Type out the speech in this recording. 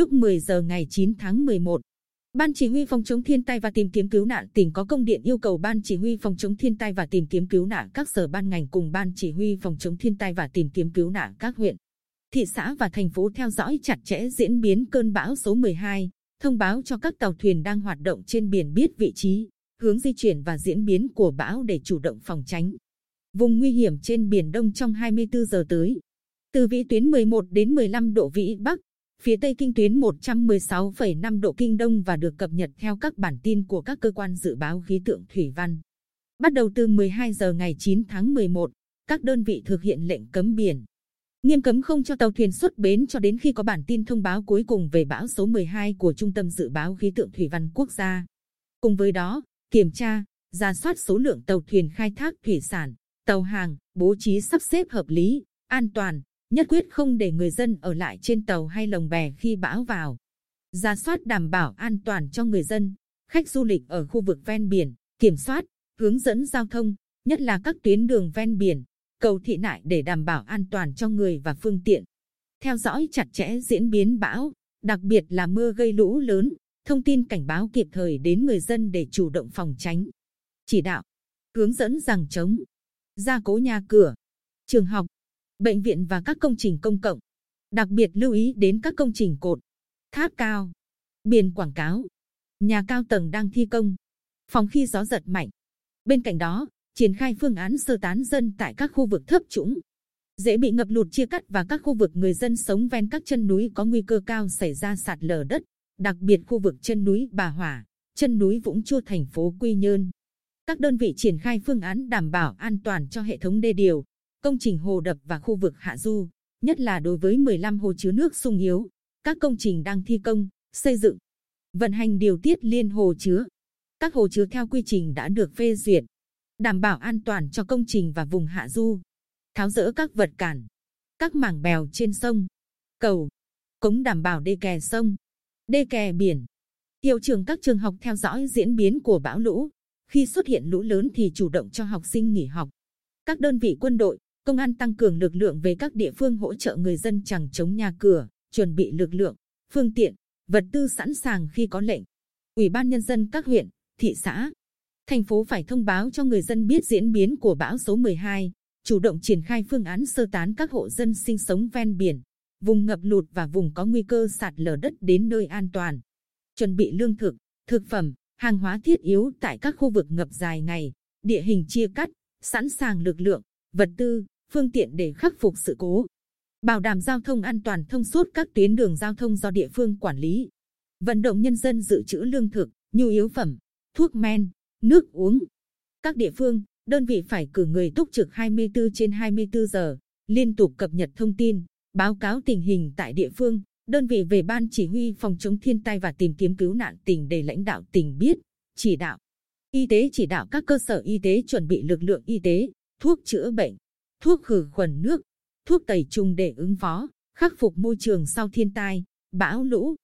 lúc 10 giờ ngày 9 tháng 11. Ban Chỉ huy phòng chống thiên tai và tìm kiếm cứu nạn tỉnh có công điện yêu cầu Ban Chỉ huy phòng chống thiên tai và tìm kiếm cứu nạn các sở ban ngành cùng Ban Chỉ huy phòng chống thiên tai và tìm kiếm cứu nạn các huyện, thị xã và thành phố theo dõi chặt chẽ diễn biến cơn bão số 12, thông báo cho các tàu thuyền đang hoạt động trên biển biết vị trí, hướng di chuyển và diễn biến của bão để chủ động phòng tránh. Vùng nguy hiểm trên Biển Đông trong 24 giờ tới. Từ vĩ tuyến 11 đến 15 độ vĩ Bắc, phía Tây kinh tuyến 116,5 độ kinh Đông và được cập nhật theo các bản tin của các cơ quan dự báo khí tượng thủy văn. Bắt đầu từ 12 giờ ngày 9 tháng 11, các đơn vị thực hiện lệnh cấm biển. Nghiêm cấm không cho tàu thuyền xuất bến cho đến khi có bản tin thông báo cuối cùng về bão số 12 của Trung tâm Dự báo Khí tượng Thủy văn Quốc gia. Cùng với đó, kiểm tra, ra soát số lượng tàu thuyền khai thác thủy sản, tàu hàng, bố trí sắp xếp hợp lý, an toàn, nhất quyết không để người dân ở lại trên tàu hay lồng bè khi bão vào. Ra soát đảm bảo an toàn cho người dân, khách du lịch ở khu vực ven biển, kiểm soát, hướng dẫn giao thông, nhất là các tuyến đường ven biển, cầu thị nại để đảm bảo an toàn cho người và phương tiện. Theo dõi chặt chẽ diễn biến bão, đặc biệt là mưa gây lũ lớn, thông tin cảnh báo kịp thời đến người dân để chủ động phòng tránh. Chỉ đạo, hướng dẫn rằng chống, gia cố nhà cửa, trường học, bệnh viện và các công trình công cộng. Đặc biệt lưu ý đến các công trình cột, tháp cao, biển quảng cáo, nhà cao tầng đang thi công, phòng khi gió giật mạnh. Bên cạnh đó, triển khai phương án sơ tán dân tại các khu vực thấp trũng, dễ bị ngập lụt chia cắt và các khu vực người dân sống ven các chân núi có nguy cơ cao xảy ra sạt lở đất, đặc biệt khu vực chân núi Bà Hỏa, chân núi Vũng Chua thành phố Quy Nhơn. Các đơn vị triển khai phương án đảm bảo an toàn cho hệ thống đê điều, công trình hồ đập và khu vực hạ du, nhất là đối với 15 hồ chứa nước sung yếu, các công trình đang thi công, xây dựng, vận hành điều tiết liên hồ chứa. Các hồ chứa theo quy trình đã được phê duyệt, đảm bảo an toàn cho công trình và vùng hạ du, tháo dỡ các vật cản, các mảng bèo trên sông, cầu, cống đảm bảo đê kè sông, đê kè biển. Hiệu trưởng các trường học theo dõi diễn biến của bão lũ. Khi xuất hiện lũ lớn thì chủ động cho học sinh nghỉ học. Các đơn vị quân đội, công an tăng cường lực lượng về các địa phương hỗ trợ người dân chẳng chống nhà cửa, chuẩn bị lực lượng, phương tiện, vật tư sẵn sàng khi có lệnh. Ủy ban nhân dân các huyện, thị xã, thành phố phải thông báo cho người dân biết diễn biến của bão số 12, chủ động triển khai phương án sơ tán các hộ dân sinh sống ven biển, vùng ngập lụt và vùng có nguy cơ sạt lở đất đến nơi an toàn. Chuẩn bị lương thực, thực phẩm, hàng hóa thiết yếu tại các khu vực ngập dài ngày, địa hình chia cắt, sẵn sàng lực lượng, vật tư, phương tiện để khắc phục sự cố. Bảo đảm giao thông an toàn thông suốt các tuyến đường giao thông do địa phương quản lý. Vận động nhân dân dự trữ lương thực, nhu yếu phẩm, thuốc men, nước uống. Các địa phương, đơn vị phải cử người túc trực 24 trên 24 giờ, liên tục cập nhật thông tin, báo cáo tình hình tại địa phương, đơn vị về ban chỉ huy phòng chống thiên tai và tìm kiếm cứu nạn tỉnh để lãnh đạo tỉnh biết, chỉ đạo. Y tế chỉ đạo các cơ sở y tế chuẩn bị lực lượng y tế, thuốc chữa bệnh, thuốc khử khuẩn nước, thuốc tẩy trùng để ứng phó, khắc phục môi trường sau thiên tai, bão lũ,